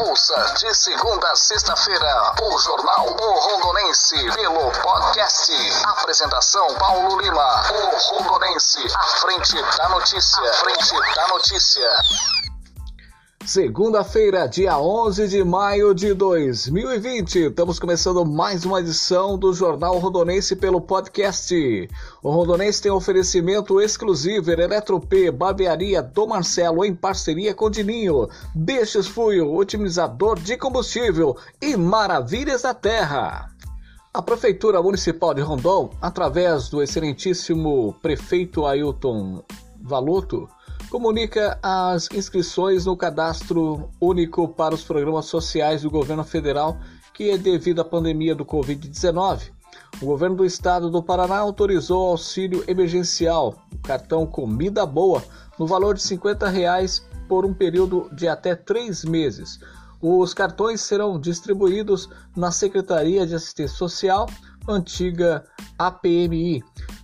Ouça de segunda a sexta-feira o Jornal O Rondonense pelo podcast. Apresentação Paulo Lima. O Rondonense, à frente da notícia. À frente da notícia. Segunda-feira, dia 11 de maio de 2020. Estamos começando mais uma edição do Jornal Rondonense pelo podcast. O Rondonense tem oferecimento exclusivo Eletro P, Barbearia do Marcelo em parceria com Dininho, Deixes Fuio, otimizador de combustível e Maravilhas da Terra. A Prefeitura Municipal de Rondon, através do excelentíssimo prefeito Ailton Valuto, comunica as inscrições no cadastro único para os programas sociais do governo federal, que é devido à pandemia do Covid-19. O governo do estado do Paraná autorizou o auxílio emergencial, o cartão Comida Boa, no valor de 50 reais por um período de até três meses. Os cartões serão distribuídos na Secretaria de Assistência Social, antiga APMI,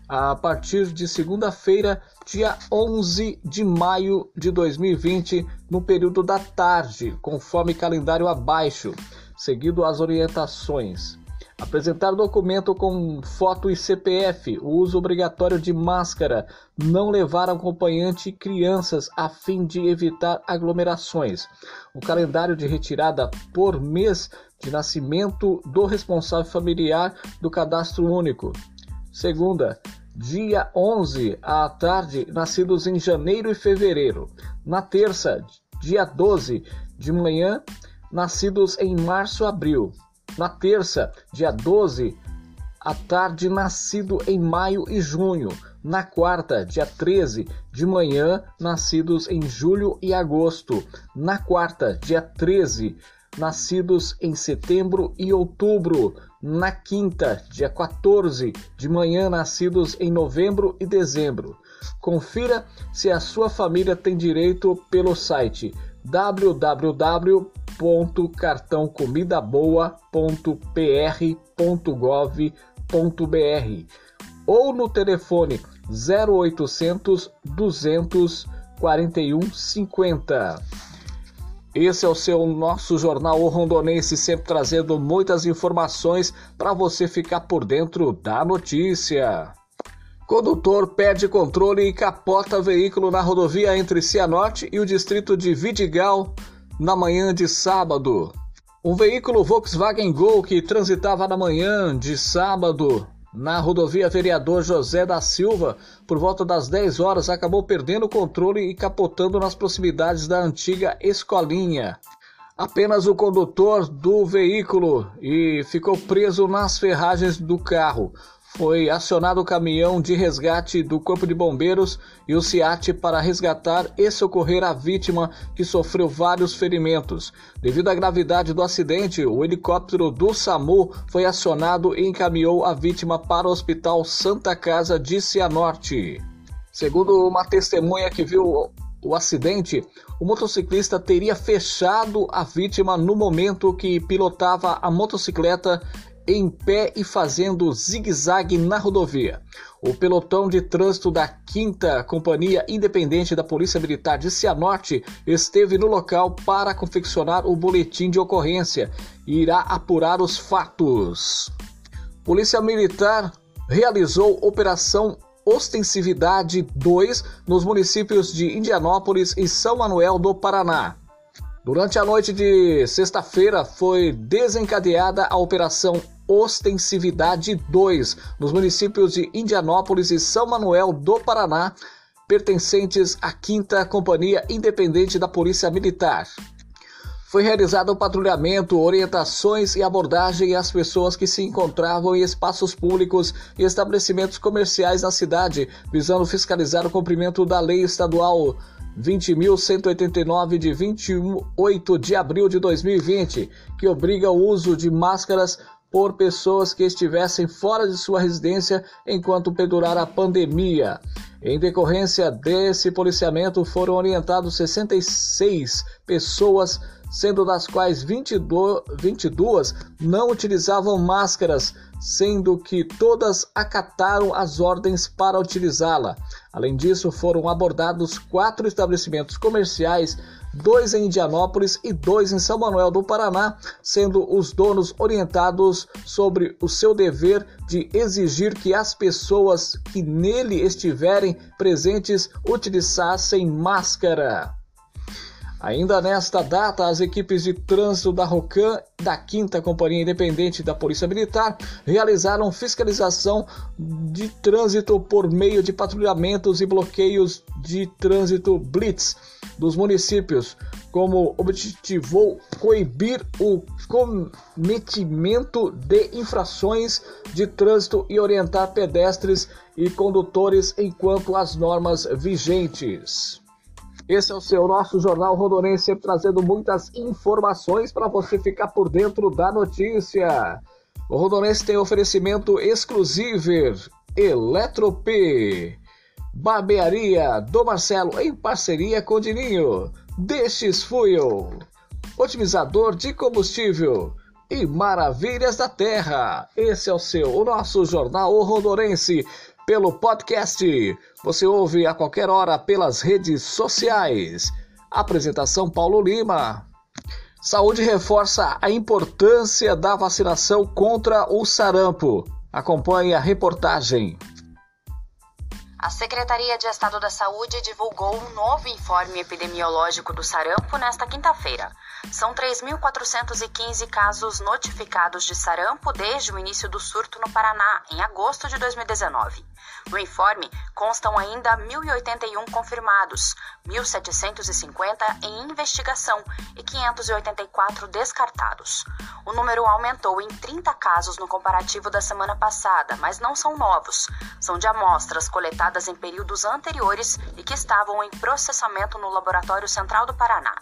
a partir de segunda-feira, dia 11 de maio de 2020, no período da tarde, conforme calendário abaixo, seguido as orientações. Apresentar documento com foto e CPF, o uso obrigatório de máscara, não levar acompanhante e crianças a fim de evitar aglomerações. O calendário de retirada por mês de nascimento do responsável familiar do cadastro único. Segunda, dia 11 à tarde, nascidos em janeiro e fevereiro. Na terça, dia 12 de manhã, nascidos em março e abril. Na terça, dia 12 à tarde, nascido em maio e junho. Na quarta, dia 13 de manhã, nascidos em julho e agosto. Na quarta, dia 13, nascidos em setembro e outubro na quinta, dia 14 de manhã, nascidos em novembro e dezembro. Confira se a sua família tem direito pelo site www.cartãocomidaboa.pr.gov.br ou no telefone 0800 200 41 50. Esse é o seu nosso jornal o Rondonense, sempre trazendo muitas informações para você ficar por dentro da notícia. Condutor perde controle e capota veículo na rodovia entre Cianorte e o distrito de Vidigal na manhã de sábado. Um veículo Volkswagen Gol que transitava na manhã de sábado na rodovia Vereador José da Silva, por volta das 10 horas, acabou perdendo o controle e capotando nas proximidades da antiga escolinha. Apenas o condutor do veículo e ficou preso nas ferragens do carro foi acionado o caminhão de resgate do Corpo de Bombeiros e o SIAT para resgatar e socorrer a vítima que sofreu vários ferimentos. Devido à gravidade do acidente, o helicóptero do SAMU foi acionado e encaminhou a vítima para o Hospital Santa Casa de Cianorte. Segundo uma testemunha que viu o acidente, o motociclista teria fechado a vítima no momento que pilotava a motocicleta em pé e fazendo zigue-zague na rodovia. O pelotão de trânsito da 5 Companhia Independente da Polícia Militar de Cianorte esteve no local para confeccionar o boletim de ocorrência e irá apurar os fatos. Polícia Militar realizou operação Ostensividade 2 nos municípios de Indianópolis e São Manuel do Paraná. Durante a noite de sexta-feira foi desencadeada a Operação Ostensividade 2 nos municípios de Indianópolis e São Manuel do Paraná, pertencentes à 5 Companhia Independente da Polícia Militar. Foi realizado o patrulhamento, orientações e abordagem às pessoas que se encontravam em espaços públicos e estabelecimentos comerciais na cidade, visando fiscalizar o cumprimento da Lei Estadual 20.189 de 28 de abril de 2020, que obriga o uso de máscaras por pessoas que estivessem fora de sua residência enquanto perdurar a pandemia. Em decorrência desse policiamento, foram orientados 66 pessoas, sendo das quais 22, 22 não utilizavam máscaras, sendo que todas acataram as ordens para utilizá-la. Além disso, foram abordados quatro estabelecimentos comerciais dois em Indianópolis e dois em São Manuel do Paraná, sendo os donos orientados sobre o seu dever de exigir que as pessoas que nele estiverem presentes utilizassem máscara. Ainda nesta data, as equipes de trânsito da ROCAM da 5 Companhia Independente da Polícia Militar realizaram fiscalização de trânsito por meio de patrulhamentos e bloqueios de trânsito blitz dos municípios, como objetivou coibir o cometimento de infrações de trânsito e orientar pedestres e condutores enquanto as normas vigentes. Esse é o seu nosso Jornal Rondonense, trazendo muitas informações para você ficar por dentro da notícia. O Rondonense tem oferecimento exclusivo Eletrop, Barbearia do Marcelo em parceria com Dininho, Destes Fuel, Otimizador de Combustível e Maravilhas da Terra. Esse é o seu, o nosso Jornal Rondonense pelo podcast. Você ouve a qualquer hora pelas redes sociais. Apresentação Paulo Lima. Saúde reforça a importância da vacinação contra o sarampo. Acompanhe a reportagem. A Secretaria de Estado da Saúde divulgou um novo informe epidemiológico do sarampo nesta quinta-feira. São 3.415 casos notificados de sarampo desde o início do surto no Paraná, em agosto de 2019. No informe constam ainda 1.081 confirmados, 1.750 em investigação e 584 descartados. O número aumentou em 30 casos no comparativo da semana passada, mas não são novos. São de amostras coletadas em períodos anteriores e que estavam em processamento no Laboratório Central do Paraná.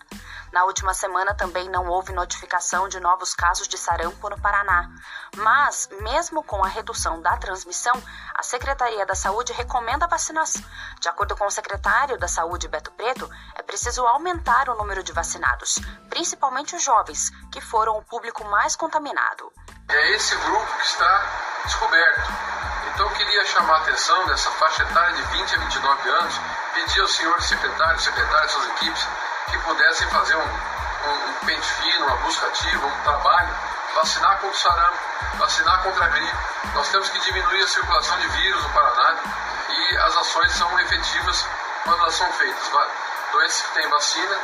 Na última semana também não houve notificação de novos casos de sarampo no Paraná. Mas, mesmo com a redução da transmissão, a Secretaria da Saúde recomenda a vacinação. De acordo com o secretário da Saúde, Beto Preto, é preciso aumentar o número de vacinados, principalmente os jovens, que foram o público mais contaminado. É esse grupo que está descoberto. Então eu queria chamar a atenção dessa faixa etária de 20 a 29 anos, pedir aos senhores secretários, secretários, suas equipes, que pudessem fazer um, um, um pente fino, uma busca ativa, um trabalho, vacinar contra o sarampo, vacinar contra a gripe. Nós temos que diminuir a circulação de vírus no Paraná e as ações são efetivas quando elas são feitas. Doenças que têm vacina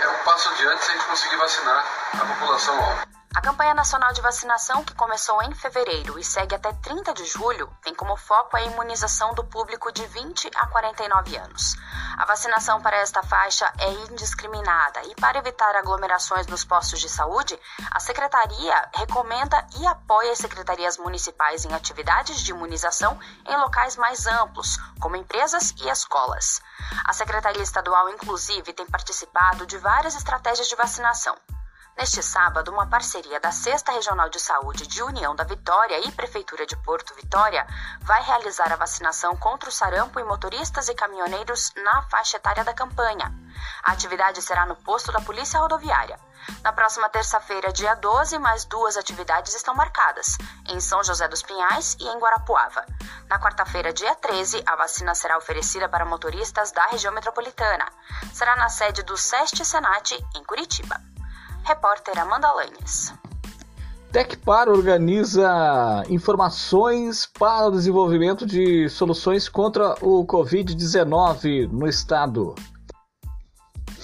é um passo adiante se a gente conseguir vacinar a população alta. A campanha nacional de vacinação, que começou em fevereiro e segue até 30 de julho, tem como foco a imunização do público de 20 a 49 anos. A vacinação para esta faixa é indiscriminada e, para evitar aglomerações nos postos de saúde, a Secretaria recomenda e apoia as secretarias municipais em atividades de imunização em locais mais amplos, como empresas e escolas. A Secretaria Estadual, inclusive, tem participado de várias estratégias de vacinação. Neste sábado, uma parceria da Sexta Regional de Saúde de União da Vitória e Prefeitura de Porto Vitória vai realizar a vacinação contra o sarampo em motoristas e caminhoneiros na faixa etária da campanha. A atividade será no posto da Polícia Rodoviária. Na próxima terça-feira, dia 12, mais duas atividades estão marcadas, em São José dos Pinhais e em Guarapuava. Na quarta-feira, dia 13, a vacina será oferecida para motoristas da região metropolitana. Será na sede do SEST Senat, em Curitiba. Repórter Amanda Lanhes. Tecpar organiza informações para o desenvolvimento de soluções contra o Covid-19 no estado.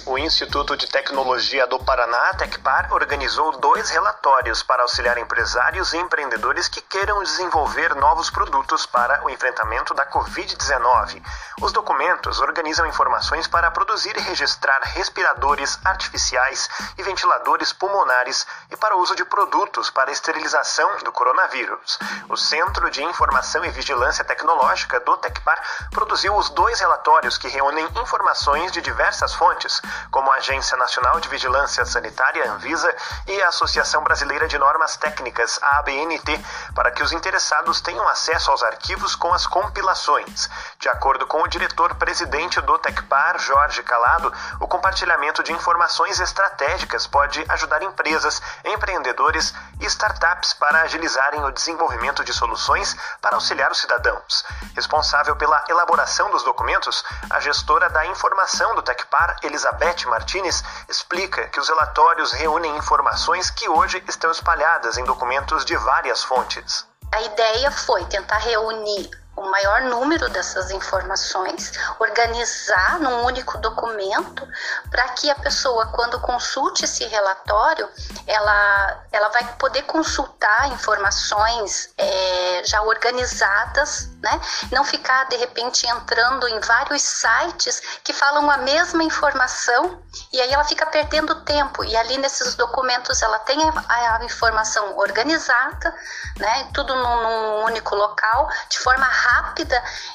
O Instituto de Tecnologia do Paraná, Tecpar, organizou dois relatórios para auxiliar empresários e empreendedores que queiram desenvolver novos produtos para o enfrentamento da Covid-19. Os documentos organizam informações para produzir e registrar respiradores artificiais e ventiladores pulmonares e para o uso de produtos para esterilização do coronavírus. O Centro de Informação e Vigilância Tecnológica do Tecpar produziu os dois relatórios que reúnem informações de diversas fontes como a Agência Nacional de Vigilância Sanitária, Anvisa, e a Associação Brasileira de Normas Técnicas, ABNT, para que os interessados tenham acesso aos arquivos com as compilações. De acordo com o diretor-presidente do Tecpar, Jorge Calado, o compartilhamento de informações estratégicas pode ajudar empresas, empreendedores e startups para agilizarem o desenvolvimento de soluções para auxiliar os cidadãos. Responsável pela elaboração dos documentos, a gestora da informação do Tecpar, Elizabeth Martinez, explica que os relatórios reúnem informações que hoje estão espalhadas em documentos de várias fontes. A ideia foi tentar reunir o maior número dessas informações, organizar num único documento, para que a pessoa, quando consulte esse relatório, ela, ela vai poder consultar informações é, já organizadas, né? Não ficar de repente entrando em vários sites que falam a mesma informação e aí ela fica perdendo tempo. E ali nesses documentos ela tem a, a informação organizada, né? Tudo num, num único local, de forma rápida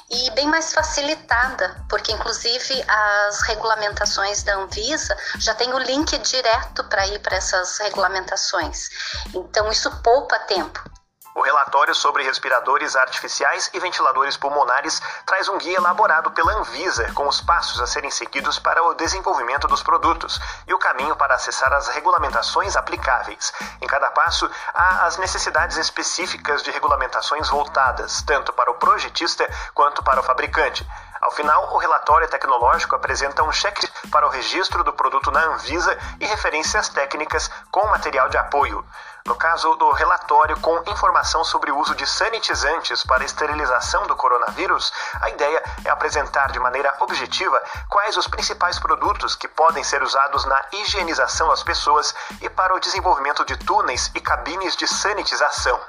e bem mais facilitada, porque inclusive as regulamentações da Anvisa já tem o link direto para ir para essas regulamentações. Então isso poupa tempo. O relatório sobre respiradores artificiais e ventiladores pulmonares traz um guia elaborado pela Anvisa com os passos a serem seguidos para o desenvolvimento dos produtos e o caminho para acessar as regulamentações aplicáveis. Em cada passo, há as necessidades específicas de regulamentações voltadas tanto para o projetista quanto para o fabricante. Ao final, o relatório tecnológico apresenta um cheque para o registro do produto na Anvisa e referências técnicas com material de apoio. No caso do relatório com informação sobre o uso de sanitizantes para esterilização do coronavírus, a ideia é apresentar de maneira objetiva quais os principais produtos que podem ser usados na higienização das pessoas e para o desenvolvimento de túneis e cabines de sanitização.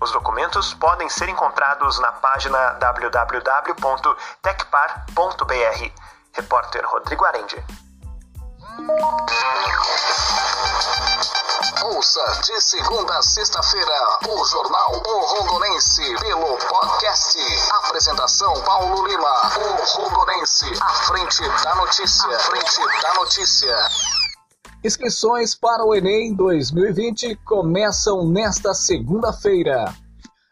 Os documentos podem ser encontrados na página www.tecpar.br. Repórter Rodrigo Arende. Ouça de segunda a sexta-feira o Jornal O Rondonense pelo podcast. Apresentação Paulo Lima. O Rondonense, à frente da notícia. À frente da notícia. Inscrições para o Enem 2020 começam nesta segunda-feira.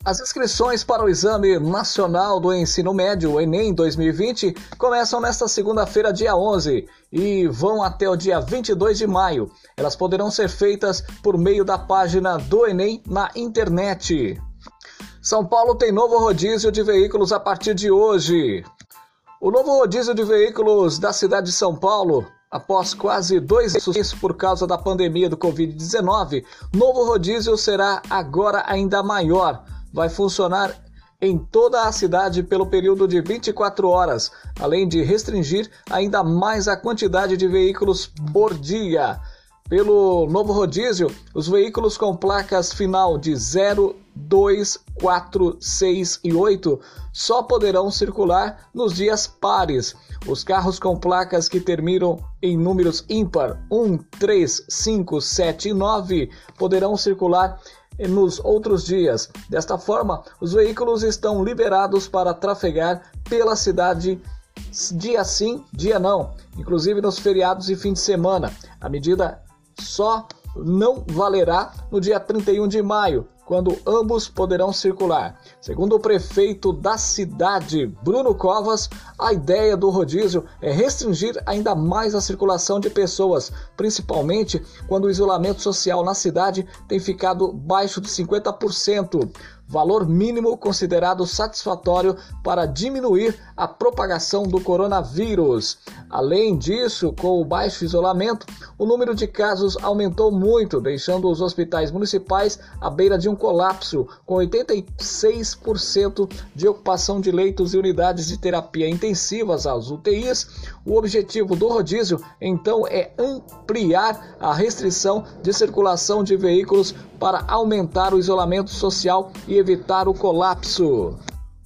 As inscrições para o Exame Nacional do Ensino Médio, Enem 2020, começam nesta segunda-feira, dia 11, e vão até o dia 22 de maio. Elas poderão ser feitas por meio da página do Enem na internet. São Paulo tem novo rodízio de veículos a partir de hoje. O novo rodízio de veículos da cidade de São Paulo Após quase dois anos por causa da pandemia do Covid-19, novo rodízio será agora ainda maior vai funcionar em toda a cidade pelo período de 24 horas, além de restringir ainda mais a quantidade de veículos por dia. Pelo novo rodízio, os veículos com placas final de 0, 2, 4, 6 e 8 só poderão circular nos dias pares. Os carros com placas que terminam em números ímpar 1, 3, 5, 7 e 9 poderão circular nos outros dias. Desta forma, os veículos estão liberados para trafegar pela cidade dia sim, dia não, inclusive nos feriados e fim de semana. A medida só não valerá no dia 31 de maio, quando ambos poderão circular. Segundo o prefeito da cidade, Bruno Covas, a ideia do rodízio é restringir ainda mais a circulação de pessoas, principalmente quando o isolamento social na cidade tem ficado baixo de 50% valor mínimo considerado satisfatório para diminuir a propagação do coronavírus. Além disso, com o baixo isolamento, o número de casos aumentou muito, deixando os hospitais municipais à beira de um colapso, com 86% de ocupação de leitos e unidades de terapia intensivas UTIs. O objetivo do rodízio, então, é ampliar a restrição de circulação de veículos para aumentar o isolamento social e evitar o colapso.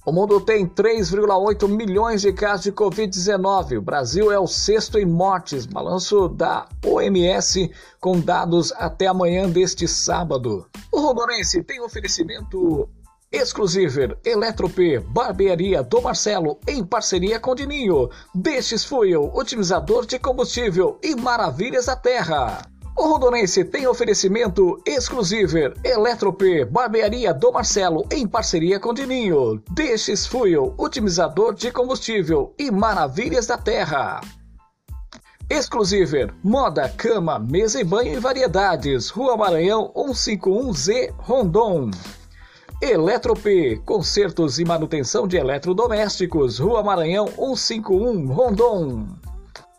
O mundo tem 3,8 milhões de casos de Covid-19. O Brasil é o sexto em mortes. Balanço da OMS com dados até amanhã deste sábado. O Rondonense tem oferecimento exclusivo Eletro P, Barbearia do Marcelo, em parceria com Dininho, Destes Fuel, otimizador de combustível e Maravilhas da Terra. O Rondonense tem oferecimento exclusivo Eletrop, Barbearia do Marcelo, em parceria com Dininho, Deixes Fuel, otimizador de combustível e Maravilhas da Terra. Exclusiver, moda, cama, mesa e banho e variedades. Rua Maranhão 151Z, Rondon. Eletrop, consertos e manutenção de eletrodomésticos. Rua Maranhão 151, Rondon.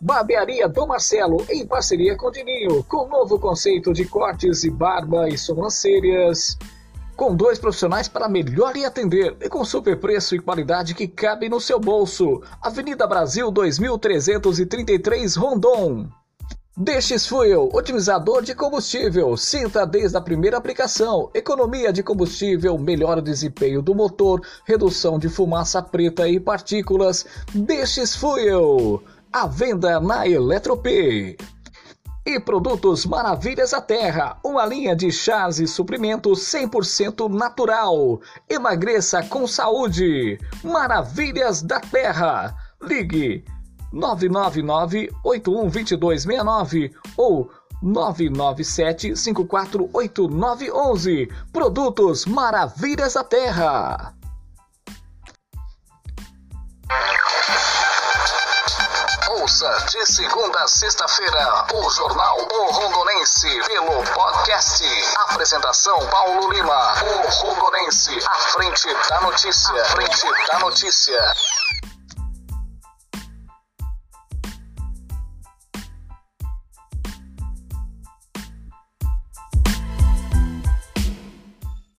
Barbearia do Marcelo, em parceria com Dininho, com novo conceito de cortes e barba e sobrancelhas. Com dois profissionais para melhor lhe atender e com super preço e qualidade que cabe no seu bolso. Avenida Brasil 2333 Rondon. Deixes Fuel, otimizador de combustível. Sinta desde a primeira aplicação. Economia de combustível, melhor desempenho do motor, redução de fumaça preta e partículas. Deixes Fuel à venda na Eletrop. E produtos Maravilhas da Terra, uma linha de chás e suprimentos 100% natural. Emagreça com saúde. Maravilhas da Terra. Ligue 999-812269 ou 997-548911. Produtos Maravilhas da Terra. Ouça de segunda a sexta-feira o Jornal O Rondonense pelo podcast. Apresentação Paulo Lima. O Rondonense, à frente da notícia. À frente da notícia.